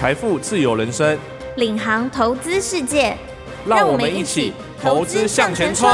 财富自由人生，领航投资世界，让我们一起投资向前冲。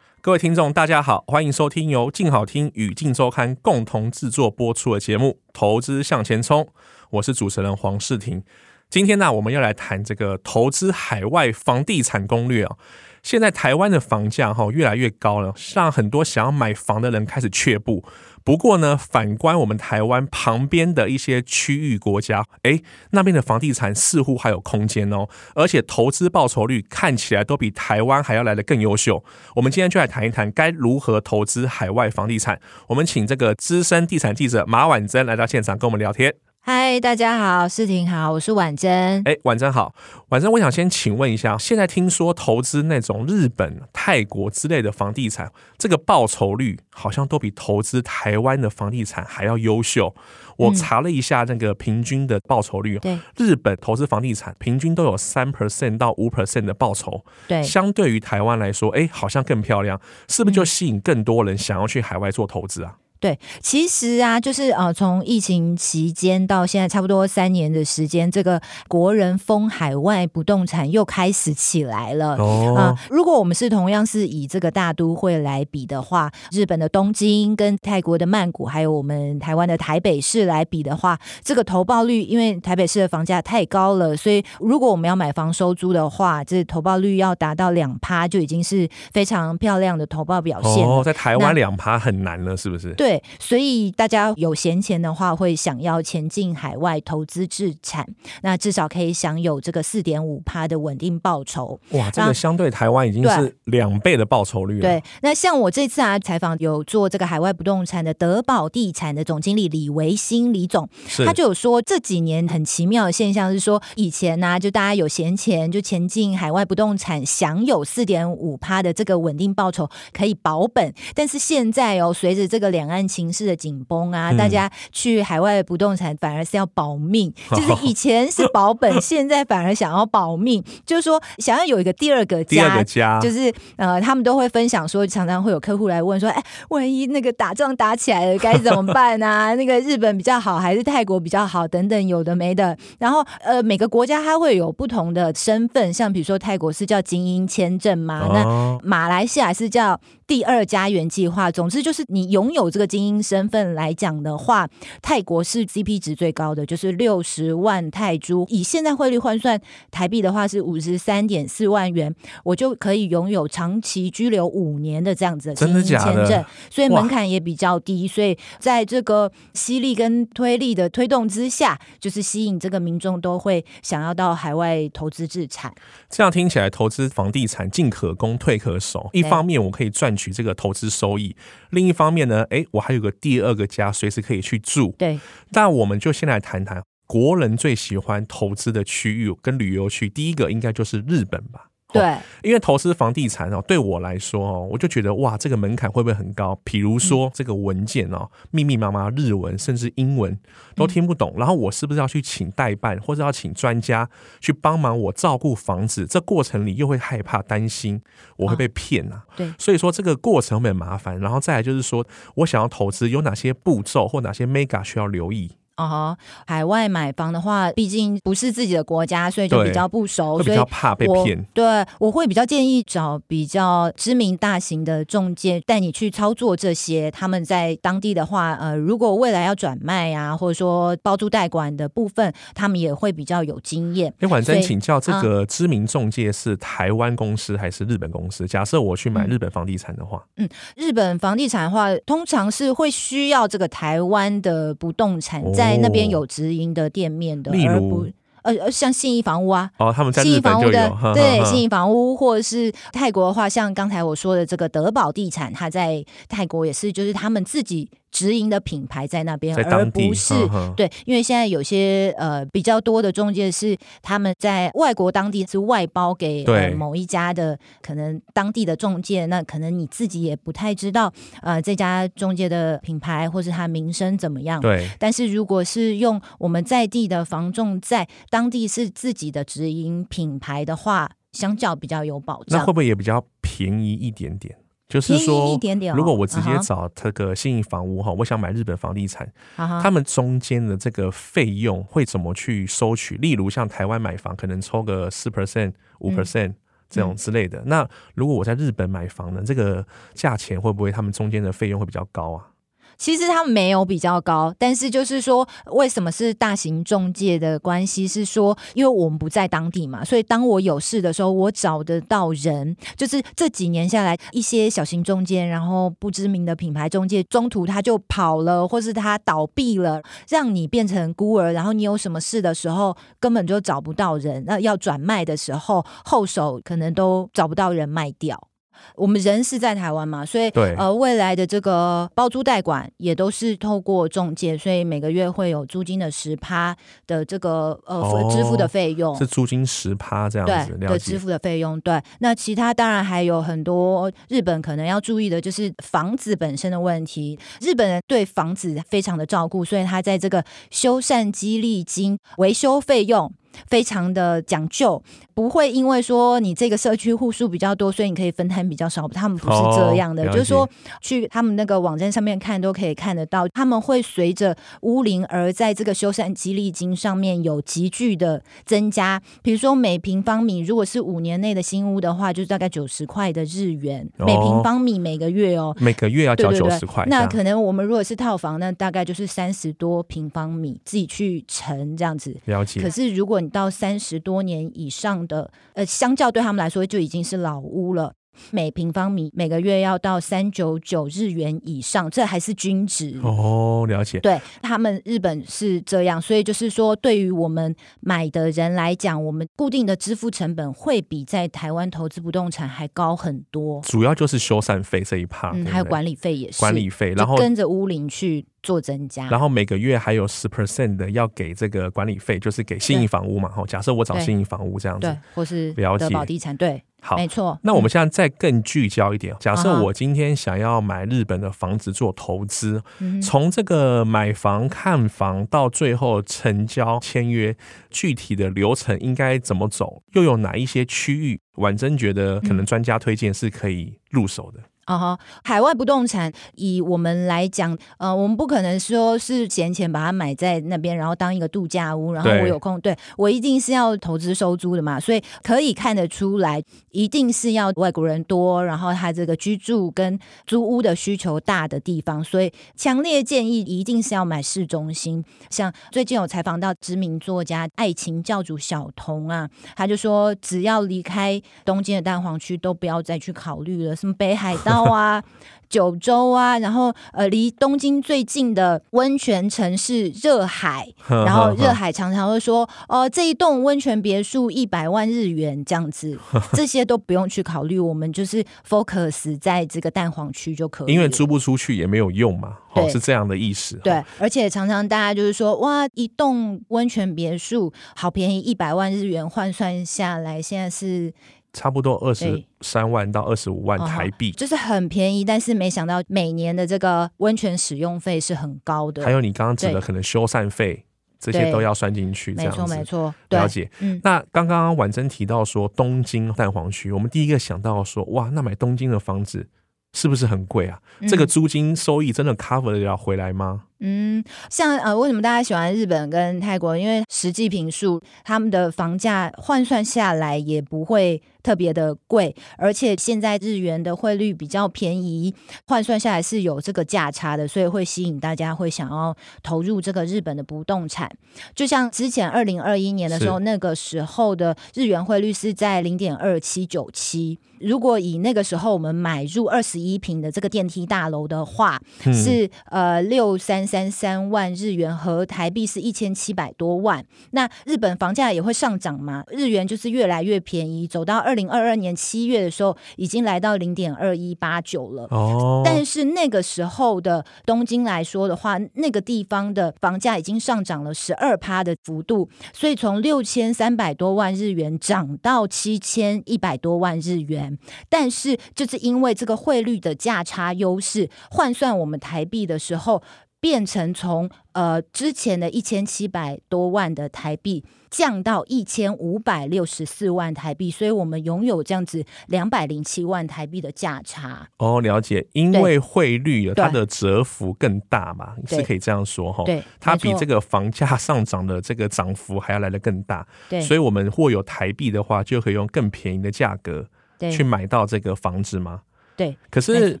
各位听众，大家好，欢迎收听由静好听与静周刊共同制作播出的节目《投资向前冲》，我是主持人黄世婷。今天呢，我们要来谈这个投资海外房地产攻略啊。现在台湾的房价哈越来越高了，让很多想要买房的人开始却步。不过呢，反观我们台湾旁边的一些区域国家，诶，那边的房地产似乎还有空间哦，而且投资报酬率看起来都比台湾还要来得更优秀。我们今天就来谈一谈该如何投资海外房地产。我们请这个资深地产记者马婉珍来到现场跟我们聊天。嗨，大家好，世廷好，我是婉珍。哎，婉珍好，婉珍，我想先请问一下，现在听说投资那种日本、泰国之类的房地产，这个报酬率好像都比投资台湾的房地产还要优秀。我查了一下那个平均的报酬率，对、嗯，日本投资房地产平均都有三 percent 到五 percent 的报酬，对，相对于台湾来说，哎，好像更漂亮，是不是就吸引更多人想要去海外做投资啊？对，其实啊，就是呃，从疫情期间到现在差不多三年的时间，这个国人疯海外不动产又开始起来了。哦，呃，如果我们是同样是以这个大都会来比的话，日本的东京跟泰国的曼谷，还有我们台湾的台北市来比的话，这个投报率，因为台北市的房价太高了，所以如果我们要买房收租的话，这投报率要达到两趴，就已经是非常漂亮的投报表现。哦，在台湾两趴很难了，是不是？对。对，所以大家有闲钱的话，会想要前进海外投资置产，那至少可以享有这个四点五趴的稳定报酬。哇，这个相对台湾已经是两倍的报酬率了。对，那像我这次啊采访有做这个海外不动产的德宝地产的总经理李维新李总，他就有说这几年很奇妙的现象是说，以前呢、啊、就大家有闲钱就前进海外不动产，享有四点五趴的这个稳定报酬可以保本，但是现在哦，随着这个两岸情势的紧绷啊，大家去海外不动产反而是要保命，嗯、就是以前是保本，现在反而想要保命，就是说想要有一个第二个家，第二个家就是呃，他们都会分享说，常常会有客户来问说，哎，万一那个打仗打起来了该怎么办啊？那个日本比较好还是泰国比较好？等等，有的没的。然后呃，每个国家它会有不同的身份，像比如说泰国是叫精英签证嘛，那马来西亚是叫第二家园计划。总之就是你拥有这个。精英身份来讲的话，泰国是 CP 值最高的，就是六十万泰铢，以现在汇率换算台币的话是五十三点四万元，我就可以拥有长期居留五年的这样子的精英签证，所以门槛也比较低，所以在这个吸力跟推力的推动之下，就是吸引这个民众都会想要到海外投资资产。这样听起来，投资房地产进可攻退可守，一方面我可以赚取这个投资收益，另一方面呢，哎。我还有个第二个家，随时可以去住。对，那我们就先来谈谈国人最喜欢投资的区域跟旅游区。第一个应该就是日本吧。对，因为投资房地产哦，对我来说哦，我就觉得哇，这个门槛会不会很高？比如说这个文件哦，密密麻麻日文甚至英文都听不懂，然后我是不是要去请代办，或者要请专家去帮忙我照顾房子？这过程里又会害怕担心我会被骗啊。对，所以说这个过程会很麻烦。然后再来就是说我想要投资，有哪些步骤或哪些 mega 需要留意？哦、uh-huh, 海外买房的话，毕竟不是自己的国家，所以就比较不熟，所以比较怕被骗。对，我会比较建议找比较知名大型的中介带你去操作这些。他们在当地的话，呃，如果未来要转卖啊，或者说包租代管的部分，他们也会比较有经验。哎，婉珍，请教这个知名中介是台湾公司还是日本公司？假设我去买日本房地产的话，嗯，日本房地产的话，通常是会需要这个台湾的不动产在。在那边有直营的店面的，而不呃呃，像信义房屋啊，哦，他们信义房屋的，对，信义房屋，或者是泰国的话，像刚才我说的这个德宝地产，它在泰国也是，就是他们自己。直营的品牌在那边，而不是对，因为现在有些呃比较多的中介是他们在外国当地是外包给呃某一家的可能当地的中介，那可能你自己也不太知道呃这家中介的品牌或是他名声怎么样。对，但是如果是用我们在地的房仲在当地是自己的直营品牌的话，相较比较有保障。那会不会也比较便宜一点点？就是说，一点点哦、如果我直接找这个信义房屋哈，uh -huh. 我想买日本房地产，uh -huh. 他们中间的这个费用会怎么去收取？例如像台湾买房，可能抽个四 percent、五 percent 这种之类的、嗯。那如果我在日本买房呢，这个价钱会不会他们中间的费用会比较高啊？其实他们没有比较高，但是就是说，为什么是大型中介的关系？是说，因为我们不在当地嘛，所以当我有事的时候，我找得到人。就是这几年下来，一些小型中介，然后不知名的品牌中介，中途他就跑了，或是他倒闭了，让你变成孤儿。然后你有什么事的时候，根本就找不到人。那要转卖的时候，后手可能都找不到人卖掉。我们人是在台湾嘛，所以呃，未来的这个包租代管也都是透过中介，所以每个月会有租金的十趴的这个呃、哦、支付的费用，是租金十趴这样子，对的支付的费用。对，那其他当然还有很多日本可能要注意的，就是房子本身的问题。日本人对房子非常的照顾，所以他在这个修缮激励金、维修费用。非常的讲究，不会因为说你这个社区户数比较多，所以你可以分摊比较少。他们不是这样的，哦、就是说去他们那个网站上面看都可以看得到，他们会随着屋龄而在这个修缮激励金上面有急剧的增加。比如说每平方米如果是五年内的新屋的话，就是大概九十块的日元、哦，每平方米每个月哦，每个月要交九十块。那可能我们如果是套房，那大概就是三十多平方米，自己去乘这样子。了解。可是如果你到三十多年以上的，呃，相较对他们来说就已经是老屋了。每平方米每个月要到三九九日元以上，这还是均值哦。了解，对他们日本是这样，所以就是说，对于我们买的人来讲，我们固定的支付成本会比在台湾投资不动产还高很多。主要就是修缮费这一 part，嗯，还有管理费也是管理费，然后跟着屋龄去。做增加，然后每个月还有十 percent 的要给这个管理费，就是给信义房屋嘛。哈，假设我找信义房屋这样子，对，或是的保地产，对，好，没错。那我们现在再更聚焦一点，假设我今天想要买日本的房子做投资，嗯、从这个买房、看房到最后成交签约，具体的流程应该怎么走？又有哪一些区域？婉珍觉得可能专家推荐是可以入手的。啊哈，海外不动产以我们来讲，呃，我们不可能说是闲钱把它买在那边，然后当一个度假屋，然后我有空，对，对我一定是要投资收租的嘛，所以可以看得出来，一定是要外国人多，然后他这个居住跟租屋的需求大的地方，所以强烈建议一定是要买市中心。像最近有采访到知名作家爱情教主小童啊，他就说，只要离开东京的蛋黄区，都不要再去考虑了，什么北海道。啊，九州啊，然后呃，离东京最近的温泉城市热海，然后热海常常会说，哦、呃，这一栋温泉别墅一百万日元这样子，这些都不用去考虑，我们就是 focus 在这个蛋黄区就可以，因为租不出去也没有用嘛，哦，是这样的意思。对，而且常常大家就是说，哇，一栋温泉别墅好便宜，一百万日元换算下来，现在是。差不多二十三万到二十五万台币，就是很便宜。但是没想到每年的这个温泉使用费是很高的。还有你刚刚指的可能修缮费，这些都要算进去。这样子，没错没错，了解。嗯，那刚刚婉珍提到说东京蛋黄区，我们第一个想到说，哇，那买东京的房子是不是很贵啊？这个租金收益真的 cover 得了回来吗？嗯，像呃，为什么大家喜欢日本跟泰国？因为实际平数，他们的房价换算下来也不会特别的贵，而且现在日元的汇率比较便宜，换算下来是有这个价差的，所以会吸引大家会想要投入这个日本的不动产。就像之前二零二一年的时候，那个时候的日元汇率是在零点二七九七，如果以那个时候我们买入二十一坪的这个电梯大楼的话，嗯、是呃六三。三三万日元和台币是一千七百多万，那日本房价也会上涨吗？日元就是越来越便宜，走到二零二二年七月的时候，已经来到零点二一八九了。哦，但是那个时候的东京来说的话，那个地方的房价已经上涨了十二趴的幅度，所以从六千三百多万日元涨到七千一百多万日元。但是就是因为这个汇率的价差优势，换算我们台币的时候。变成从呃之前的一千七百多万的台币降到一千五百六十四万台币，所以我们拥有这样子两百零七万台币的价差。哦，了解，因为汇率它的折幅更大嘛，是可以这样说哈。对，它比这个房价 上涨的这个涨幅还要来得更大。对，所以我们或有台币的话，就可以用更便宜的价格去买到这个房子吗？对，可是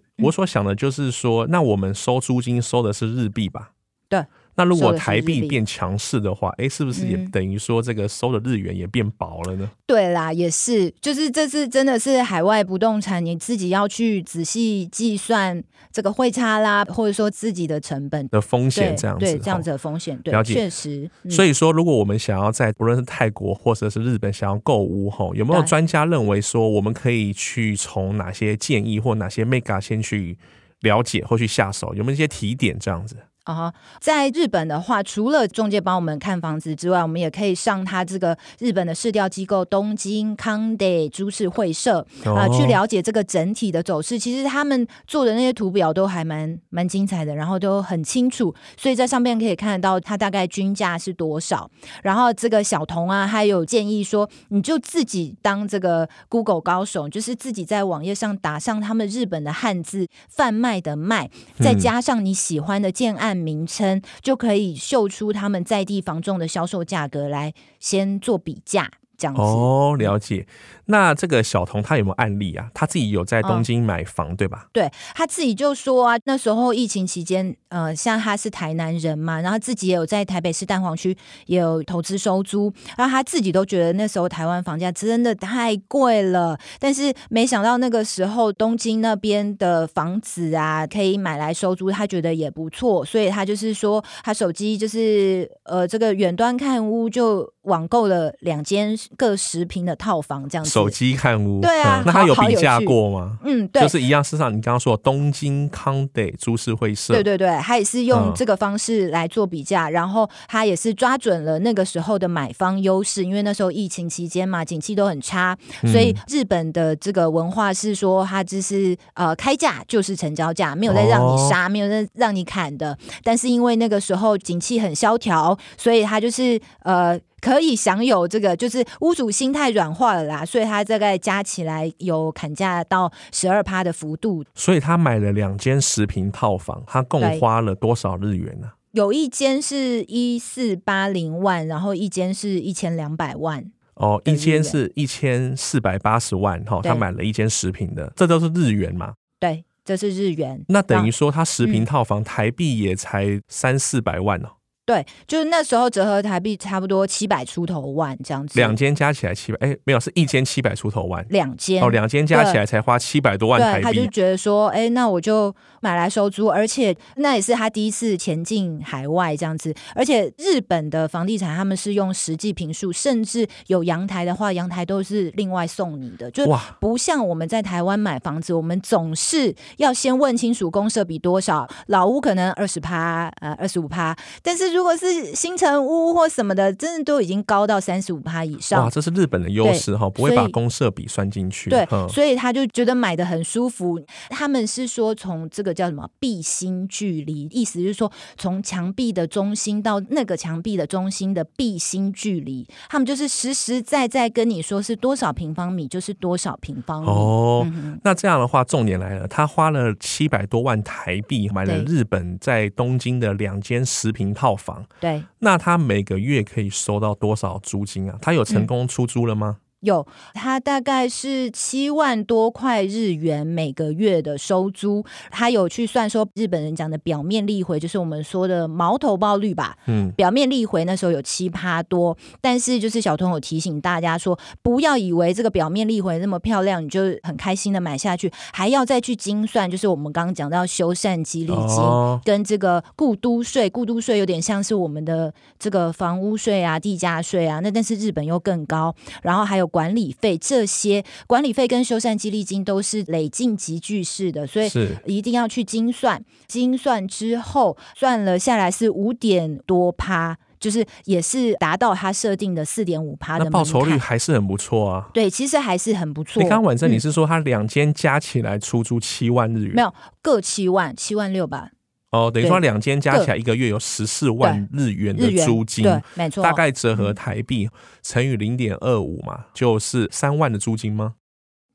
我所想的就是说，嗯、那我们收租金收的是日币吧？对。那如果台币变强势的话，哎，是不是也等于说这个收的日元也变薄了呢？嗯、对啦，也是，就是这是真的是海外不动产，你自己要去仔细计算这个汇差啦，或者说自己的成本的风险这样子，对，这样子的风险，对，了解，确实。嗯、所以说，如果我们想要在不论是泰国或者是日本想要购屋，吼，有没有专家认为说我们可以去从哪些建议或哪些 mega 先去了解或去下手？有没有一些提点这样子？啊，在日本的话，除了中介帮我们看房子之外，我们也可以上他这个日本的市调机构东京康德株式会社啊，去了解这个整体的走势。其实他们做的那些图表都还蛮蛮精彩的，然后都很清楚，所以在上面可以看得到它大概均价是多少。然后这个小童啊，还有建议说，你就自己当这个 Google 高手，就是自己在网页上打上他们日本的汉字贩卖的卖，再加上你喜欢的建案。名称就可以秀出他们在地房仲的销售价格来，先做比价。这样子哦，了解。那这个小童他有没有案例啊？他自己有在东京买房，哦、对吧？对，他自己就说啊，那时候疫情期间，呃，像他是台南人嘛，然后自己也有在台北市蛋黄区也有投资收租，然后他自己都觉得那时候台湾房价真的太贵了，但是没想到那个时候东京那边的房子啊，可以买来收租，他觉得也不错，所以他就是说，他手机就是呃，这个远端看屋就网购了两间。各十平的套房这样子，手机看屋，对啊、嗯，那他有比价过吗？嗯，对，就是一样。事实上，你刚刚说东京康德株式会社，对对对，他也是用这个方式来做比价，嗯、然后他也是抓准了那个时候的买方优势，因为那时候疫情期间嘛，景气都很差，所以日本的这个文化是说，他就是呃开价就是成交价，没有在让你杀，哦、没有在让你砍的。但是因为那个时候景气很萧条，所以他就是呃。可以享有这个，就是屋主心态软化了啦，所以他大概加起来有砍价到十二趴的幅度。所以他买了两间十平套房，他共花了多少日元呢？有一间是一四八零万，然后一间是一千两百万。哦，一间是一千四百八十万哈，他买了一间十平的，这都是日元嘛？对，这是日元。那等于说他十平套房台币也才三四百万哦。对，就是那时候折合台币差不多七百出头万这样子，两间加起来七百，哎，没有，是一间七百出头万，两间哦，两间加起来才花七百多万台币。他就觉得说，哎，那我就买来收租，而且那也是他第一次前进海外这样子，而且日本的房地产他们是用实际平数，甚至有阳台的话，阳台都是另外送你的，就不像我们在台湾买房子，我们总是要先问清楚公社比多少，老屋可能二十趴，呃，二十五趴，但是。如果是新城屋或什么的，真的都已经高到三十五趴以上。哇，这是日本的优势哈，不会把公设比算进去。对，所以他就觉得买的很舒服。他们是说从这个叫什么壁心距离，意思就是说从墙壁的中心到那个墙壁的中心的壁心距离，他们就是实实在在跟你说是多少平方米就是多少平方米。哦，嗯、那这样的话，重点来了，他花了七百多万台币买了日本在东京的两间十平套房。对，那他每个月可以收到多少租金啊？他有成功出租了吗？嗯有，他大概是七万多块日元每个月的收租，他有去算说日本人讲的表面利回，就是我们说的毛头报率吧。嗯，表面利回那时候有七趴多，但是就是小童有提醒大家说，不要以为这个表面利回那么漂亮，你就很开心的买下去，还要再去精算，就是我们刚刚讲到修缮激励金跟这个故都税，故都税有点像是我们的这个房屋税啊、地价税啊，那但是日本又更高，然后还有。管理费这些管理费跟修缮激励金都是累进集聚式的，所以一定要去精算。精算之后算了下来是五点多趴，就是也是达到他设定的四点五趴的。报酬率还是很不错啊。对，其实还是很不错。你刚刚婉珍你是说他两间加起来出租七万日元？没有，各七万，七万六吧。哦，等于说两间加起来一个月有十四万日元的租金，对，没错，大概折合台币乘以零点二五嘛，就是三万的租金吗？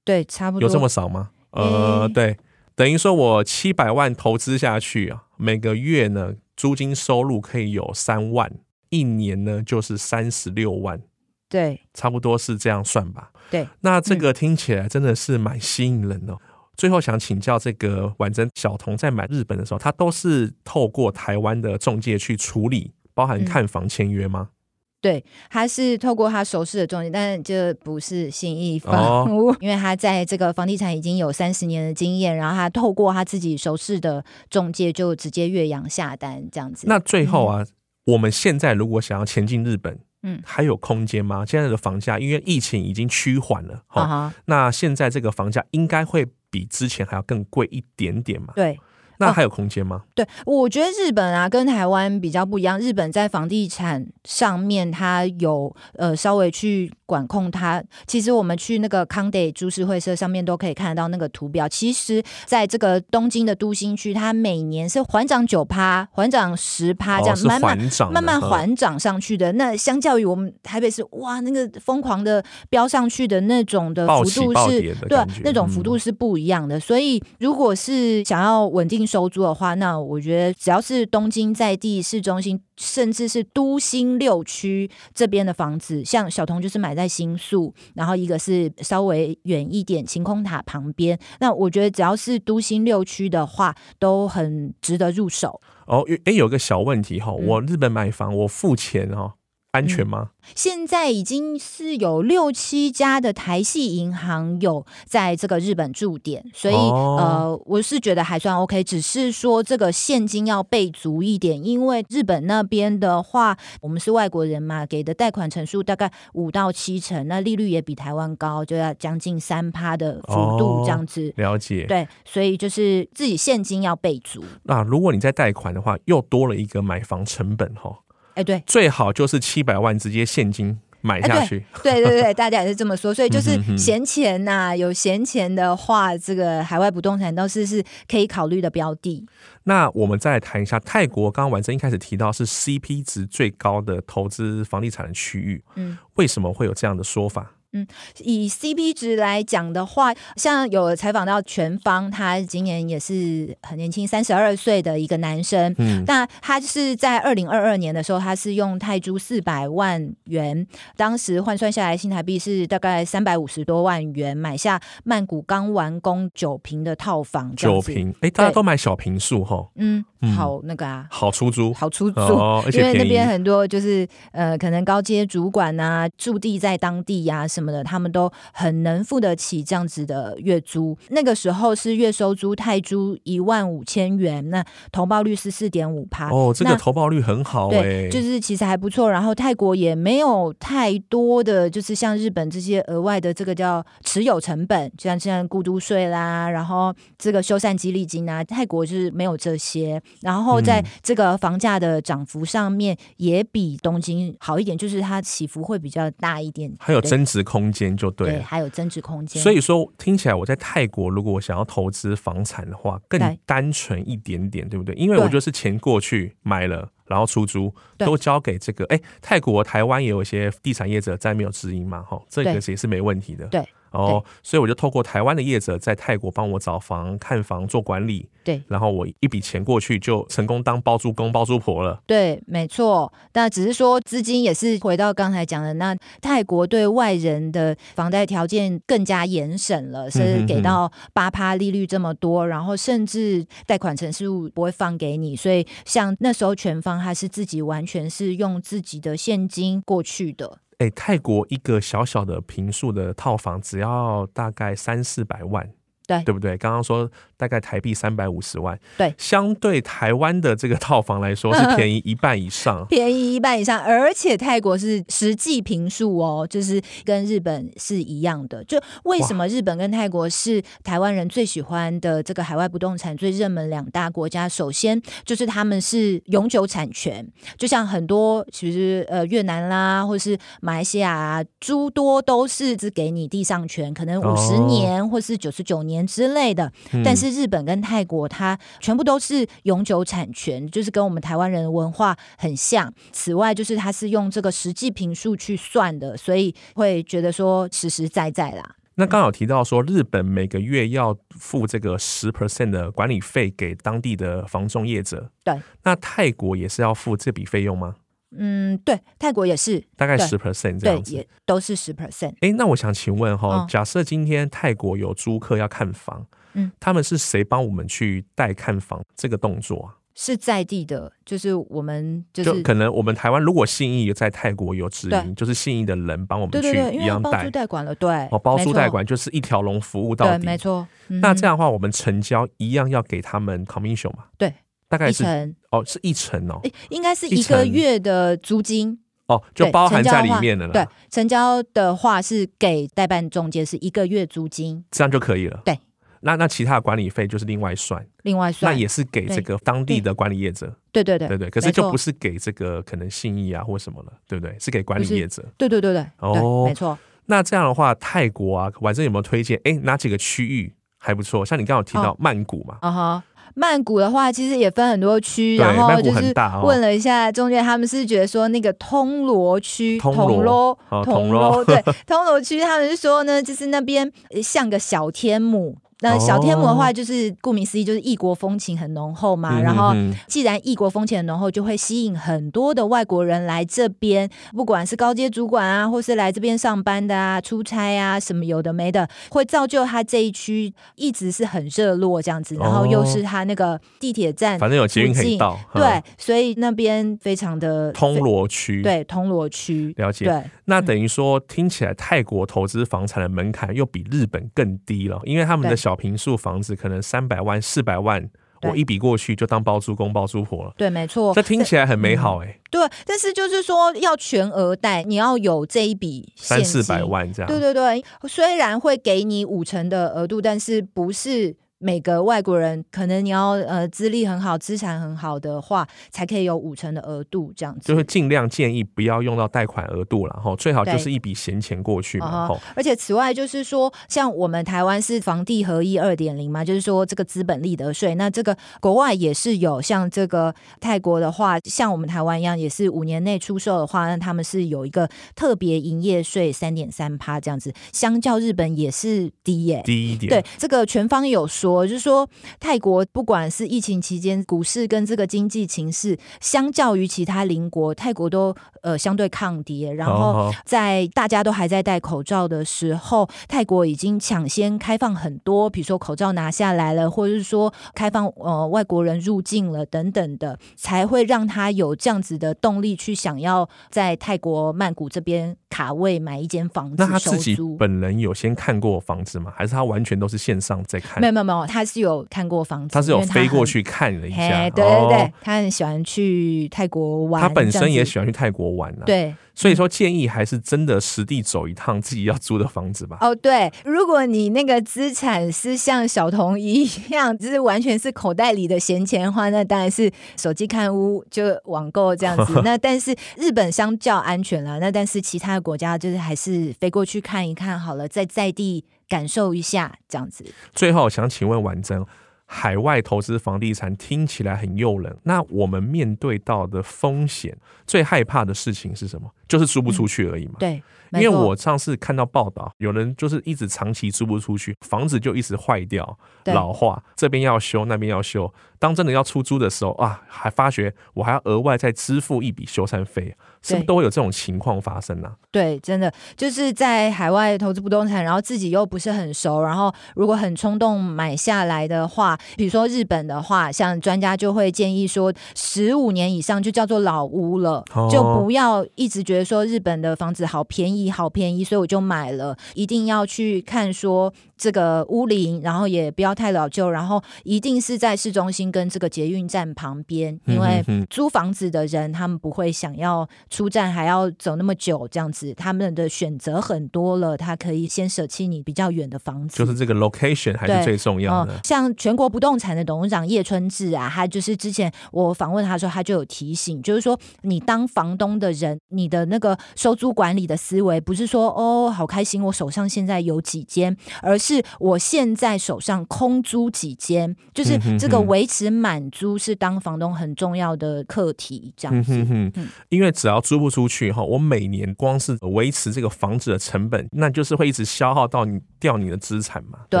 对，差不多。有这么少吗？呃，对，等于说我七百万投资下去啊，每个月呢租金收入可以有三万，一年呢就是三十六万。对，差不多是这样算吧。对，那这个听起来真的是蛮吸引人的。嗯、最后想请教这个婉珍，小童在买日本的时候，他都是透过台湾的中介去处理，包含看房签约吗？嗯、对，他是透过他熟识的中介，但是这不是信义房屋，哦、因为他在这个房地产已经有三十年的经验，然后他透过他自己熟识的中介，就直接越洋下单这样子。那最后啊，嗯、我们现在如果想要前进日本，嗯，还有空间吗？现在的房价因为疫情已经趋缓了，哈、uh，huh. 那现在这个房价应该会比之前还要更贵一点点嘛？对。那还有空间吗？哦？对，我觉得日本啊跟台湾比较不一样。日本在房地产上面，它有呃稍微去管控它。其实我们去那个康得株式会社上面都可以看得到那个图表。其实，在这个东京的都心区，它每年是缓涨九趴，缓涨十趴，这样慢慢慢慢缓涨上去的。那相较于我们台北市，哇，那个疯狂的飙上去的那种的幅度是，对，那种幅度是不一样的。嗯、所以，如果是想要稳定。收租的话，那我觉得只要是东京在地市中心，甚至是都心六区这边的房子，像小童就是买在新宿，然后一个是稍微远一点晴空塔旁边。那我觉得只要是都心六区的话，都很值得入手。哦，哎，有个小问题哈，我日本买房，我付钱哈。安全吗？嗯，现在已经是有六七家的台系银行有在这个日本驻点，所以、哦、呃，我是觉得还算 OK。只是说这个现金要备足一点，因为日本那边的话，我们是外国人嘛，给的贷款成数大概五到七成，那利率也比台湾高，就要将近三趴的幅度这样子。哦、了解。对，所以就是自己现金要备足。那如果你在贷款的话，又多了一个买房成本哈。哎，对，最好就是七百万直接现金买下去。对对对对，大家也是这么说，所以就是闲钱呐、啊，有闲钱的话，这个海外不动产倒是是可以考虑的标的。那我们再来谈一下泰国，刚刚婉珍一开始提到是 CP 值最高的投资房地产的区域，嗯，为什么会有这样的说法？嗯，以 CP 值来讲的话，像有采访到全方，他今年也是很年轻，三十二岁的一个男生。嗯，那他是在二零二二年的时候，他是用泰铢四百万元，当时换算下来新台币是大概三百五十多万元，买下曼谷刚完工九平的套房。九平，哎，大家都买小平数哈。嗯，好那个啊，好出租，好出租，哦、因为那边很多就是呃，可能高阶主管啊，驻地在当地呀、啊。什么的，他们都很能付得起这样子的月租。那个时候是月收租泰铢一万五千元，那投报率是四点五趴。哦，这个投报率很好哎、欸，就是其实还不错。然后泰国也没有太多的，就是像日本这些额外的这个叫持有成本，就像像固都税啦，然后这个修缮激励金啊，泰国就是没有这些。然后在这个房价的涨幅上面也比东京好一点，就是它起伏会比较大一点，还有增值。空间就对，对，还有增值空间。所以说，听起来我在泰国，如果我想要投资房产的话，更单纯一点点，对，对不对？因为我就是钱过去买了，然后出租，都交给这个。哎，泰国、台湾也有一些地产业者在没有直营嘛，哈，这个也是没问题的。对。哦，所以我就透过台湾的业者在泰国帮我找房、看房、做管理，对，然后我一笔钱过去就成功当包租公、包租婆了。对，没错。那只是说资金也是回到刚才讲的，那泰国对外人的房贷条件更加严审了，是给到八趴利率这么多，然后甚至贷款成数不会放给你。所以像那时候全方还是自己完全是用自己的现金过去的。哎，泰国一个小小的平数的套房，只要大概三四百万。对，对不对？刚刚说大概台币三百五十万，对，相对台湾的这个套房来说是便宜一半以上，便宜一半以上，而且泰国是实际平数哦，就是跟日本是一样的。就为什么日本跟泰国是台湾人最喜欢的这个海外不动产最热门两大国家？首先就是他们是永久产权，就像很多其实呃越南啦，或是马来西亚啊，诸多都是只给你地上权，可能五十年或是九十九年。年之类的。嗯、但是日本跟泰国，它全部都是永久产权，就是跟我们台湾人的文化很像。此外，就是它是用这个实际坪数去算的，所以会觉得说实实在在啦。那刚好提到说，日本每个月要付这个十 percent 的管理费给当地的房仲业者。对，那泰国也是要付这笔费用吗？嗯，对，泰国也是，大概十 percent 这样子，对，也都是十 percent。哎，那我想请问哈、假设今天泰国有租客要看房，嗯，他们是谁帮我们去带看房这个动作啊？是在地的，就是我们就是就可能我们台湾如果信义在泰国有直营，就是信义的人帮我们去一样带包租代管了，对，哦，包租代管就是一条龙服务到底，对，没错。嗯、那这样的话，我们成交一样要给他们 commission 嘛？对，大概是成哦，是一成哦，应该是一个月的租金哦，就包含在里面了。对，成交的话是给代办中介是一个月租金，这样就可以了。对。那那其他的管理费就是另外算，另外算，那也是给这个当地的管理业者，对对对对对。可是就不是给这个可能信义啊或什么了，对不对？是给管理业者，对对对对。哦，没错。那这样的话，泰国啊，晚上有没有推荐？哎，哪几个区域还不错？像你刚好提到曼谷嘛，啊哈，曼谷的话其实也分很多区，然后就是问了一下中介，他们是觉得说那个通罗区，通罗，通罗，对，通罗区，他们是说呢，就是那边像个小天母。那小天母的话，就是顾名思义，就是异国风情很浓厚嘛。然后，既然异国风情很浓厚，就会吸引很多的外国人来这边，不管是高阶主管啊，或是来这边上班的啊、出差啊，什么有的没的，会造就他这一区一直是很热络这样子。然后又是他那个地铁站，反正有捷运可以到，对，所以那边非常的通罗区，对，通罗区了解。对，那等于说听起来泰国投资房产的门槛又比日本更低了，因为他们的小。小平数房子可能三百万、四百万，我一笔过去就当包租公包租婆了。对，没错，这听起来很美好哎、欸嗯。对，但是就是说要全额贷，你要有这一笔三四百万这样。对对对，虽然会给你五成的额度，但是不是。每个外国人可能你要呃资历很好、资产很好的话，才可以有五成的额度这样子。就是尽量建议不要用到贷款额度了哈，最好就是一笔闲钱过去嘛。哦而且此外就是说，像我们台湾是房地合一二点零嘛，就是说这个资本利得税，那这个国外也是有，像这个泰国的话，像我们台湾一样，也是五年内出售的话，那他们是有一个特别营业税三点三趴这样子，相较日本也是低耶、欸，低一点。对，这个全方有说。我就是说，泰国不管是疫情期间股市跟这个经济情势，相较于其他邻国，泰国都呃相对抗跌。然后在大家都还在戴口罩的时候，泰国已经抢先开放很多，比如说口罩拿下来了，或者是说开放呃外国人入境了等等的，才会让他有这样子的动力去想要在泰国曼谷这边卡位买一间房子。那他自己本人有先看过房子吗？还是他完全都是线上在看？没有没有没有。他是有看过房子，他是有飞过去看了一下，对对对，他很喜欢去泰国玩，他本身也喜欢去泰国玩啊，对，所以说建议还是真的实地走一趟自己要租的房子吧。哦，对，如果你那个资产是像小童一样，就是完全是口袋里的闲钱的话，那当然是手机看屋就网购这样子。那但是日本相较安全了，那但是其他的国家就是还是飞过去看一看好了，在在地。感受一下这样子。最后想请问婉珍，海外投资房地产听起来很诱人，那我们面对到的风险，最害怕的事情是什么？就是租不出去而已嘛。嗯、对。因为我上次看到报道，有人就是一直长期租不出去，房子就一直坏掉、老化，这边要修，那边要修。当真的要出租的时候啊，还发觉我还要额外再支付一笔修缮费，是不是都会有这种情况发生呢、啊？对，真的就是在海外投资不动产，然后自己又不是很熟，然后如果很冲动买下来的话，比如说日本的话，像专家就会建议说，十五年以上就叫做老屋了，哦、就不要一直觉得说日本的房子好便宜，好便宜，所以我就买了。一定要去看说这个屋龄，然后也不要太老旧，然后一定是在市中心跟这个捷运站旁边，因为租房子的人他们不会想要出站还要走那么久这样子，他们的选择很多了，他可以先舍弃你比较远的房子。就是这个 location 还是最重要的。呃、像全国不动产的董事长叶春志啊，他就是之前我访问他的时候，他就有提醒，就是说你当房东的人，你的那个收租管理的思维不是说哦，好开心，我手上现在有几间，而是我现在手上空租几间，就是这个维持满租是当房东很重要的课题，这样子。嗯哼哼，因为只要租不出去哈，我每年光是维持这个房子的成本，那就是会一直消耗到你掉你的资产嘛，对，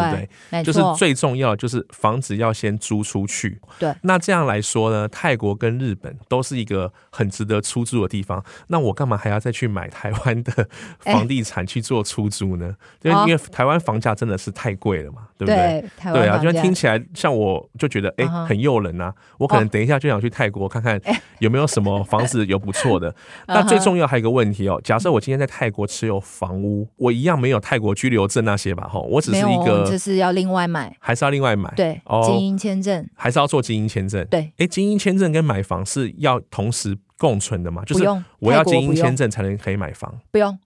对不对？就是最重要的就是房子要先租出去。对，那这样来说呢，泰国跟日本都是一个很值得出租的地方。那我干嘛还要再去买台湾的 房地产去做出租呢？欸、因为台湾房价真的是太贵了嘛，对不对？对，对啊，就听起来像我就觉得哎、欸、很诱人啊，我可能等一下就想去泰国看看有没有什么房子有不错的。那最重要还有一个问题哦，假设我今天在泰国持有房屋，我一样没有泰国居留证那些吧？哈，我只是一个，就是要另外买，还是要另外买？对，精英签证还是要做精英签证？对，哎，精英签证跟买房是要同时共存的吗？就是我要精英签证才能可以买房？不用。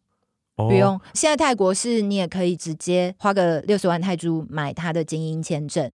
不用，现在泰国是你也可以直接花个六十万泰铢买他的精英签证。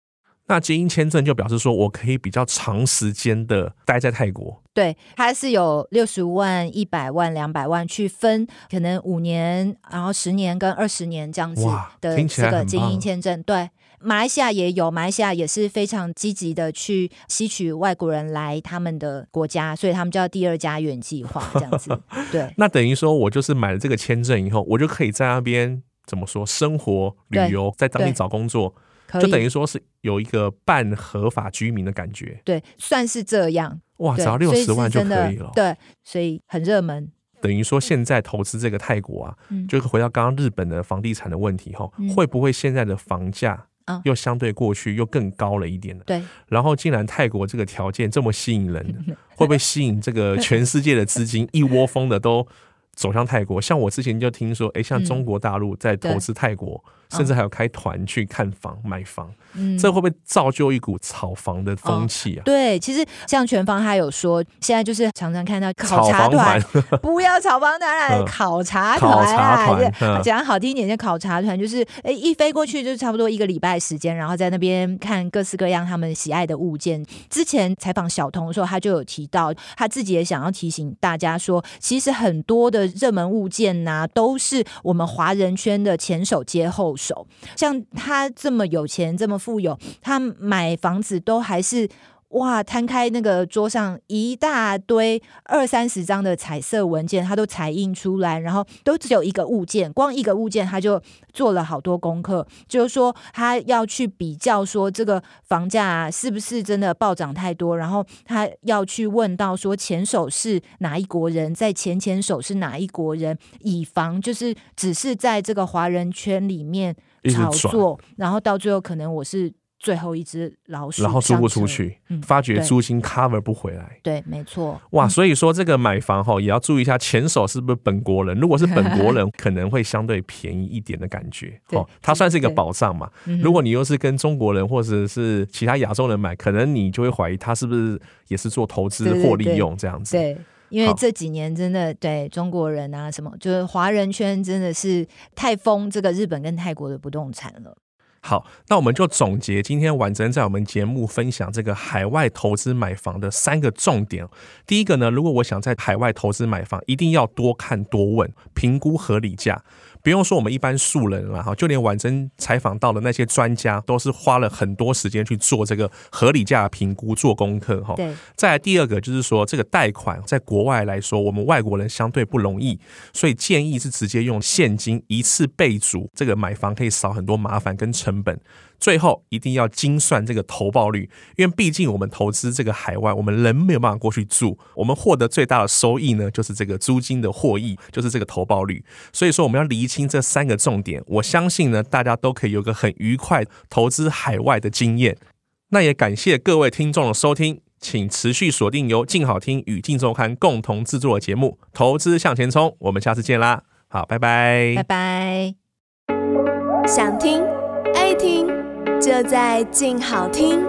那精英签证就表示说我可以比较长时间的待在泰国。对，它是有六十万、一百万、两百万去分，可能五年，然后十年跟二十年这样子的这个精英签证。对。马来西亚也有，马来西亚也是非常积极的去吸取外国人来他们的国家，所以他们叫第二家园计划 这样子。对，那等于说我就是买了这个签证以后，我就可以在那边怎么说生活、旅游，在当地找工作，就等于说是有一个半合法居民的感觉。对，算是这样。哇，只要六十万就可以了。对，所以很热门。等于说现在投资这个泰国啊，嗯、就回到刚刚日本的房地产的问题哈，嗯、会不会现在的房价？又相对过去又更高了一点了。对，然后竟然泰国这个条件这么吸引人，会不会吸引这个全世界的资金一窝蜂的都走向泰国？像我之前就听说，哎，像中国大陆在投资泰国。甚至还有开团去看房、买房，嗯，这会不会造就一股炒房的风气啊？哦，对，其实像全方他有说，现在就是常常看到考察团，不要炒房团，考察团啊，讲好听一点叫考察团，就是哎一飞过去就差不多一个礼拜时间，然后在那边看各式各样他们喜爱的物件。之前采访小童的时候，他就有提到，他自己也想要提醒大家说，其实很多的热门物件呐、啊，都是我们华人圈的前手接后手。手。像他这么有钱，这么富有，他买房子都还是哇，摊开那个桌上一大堆二三十张的彩色文件，他都彩印出来，然后都只有一个物件，光一个物件他就做了好多功课，就是说他要去比较说这个房价是不是真的暴涨太多，然后他要去问到说前手是哪一国人，在前前手是哪一国人，以防就是只是在这个华人圈里面炒作，然后到最后可能我是。最后一只老鼠，然后租不出去，嗯、发觉租金 cover 不回来。对，对，没错。哇，所以说这个买房哈，也要注意一下前手是不是本国人。如果是本国人，可能会相对便宜一点的感觉。哦，它算是一个保障嘛。如果你又是跟中国人或者是其他亚洲人买，可能你就会怀疑他是不是也是做投资或利用这样子。对，因为这几年真的对中国人啊什么，就是华人圈真的是太疯这个日本跟泰国的不动产了。好，那我们就总结今天婉珍在我们节目分享这个海外投资买房的三个重点。第一个呢，如果我想在海外投资买房，一定要多看多问，评估合理价。不用说我们一般素人了哈，就连婉珍采访到的那些专家，都是花了很多时间去做这个合理价评估、做功课哈。对。再来第二个就是说，这个贷款在国外来说，我们外国人相对不容易，所以建议是直接用现金一次备足，这个买房可以少很多麻烦跟成本。最后一定要精算这个投报率，因为毕竟我们投资这个海外，我们人没有办法过去住，我们获得最大的收益呢，就是这个租金的获益，就是这个投报率。所以说，我们要厘清这三个重点，我相信呢，大家都可以有个很愉快投资海外的经验。那也感谢各位听众的收听，请持续锁定由静好听与静周刊共同制作的节目《投资向前冲》，我们下次见啦！好，拜拜，拜拜。想听爱听。就在静好听。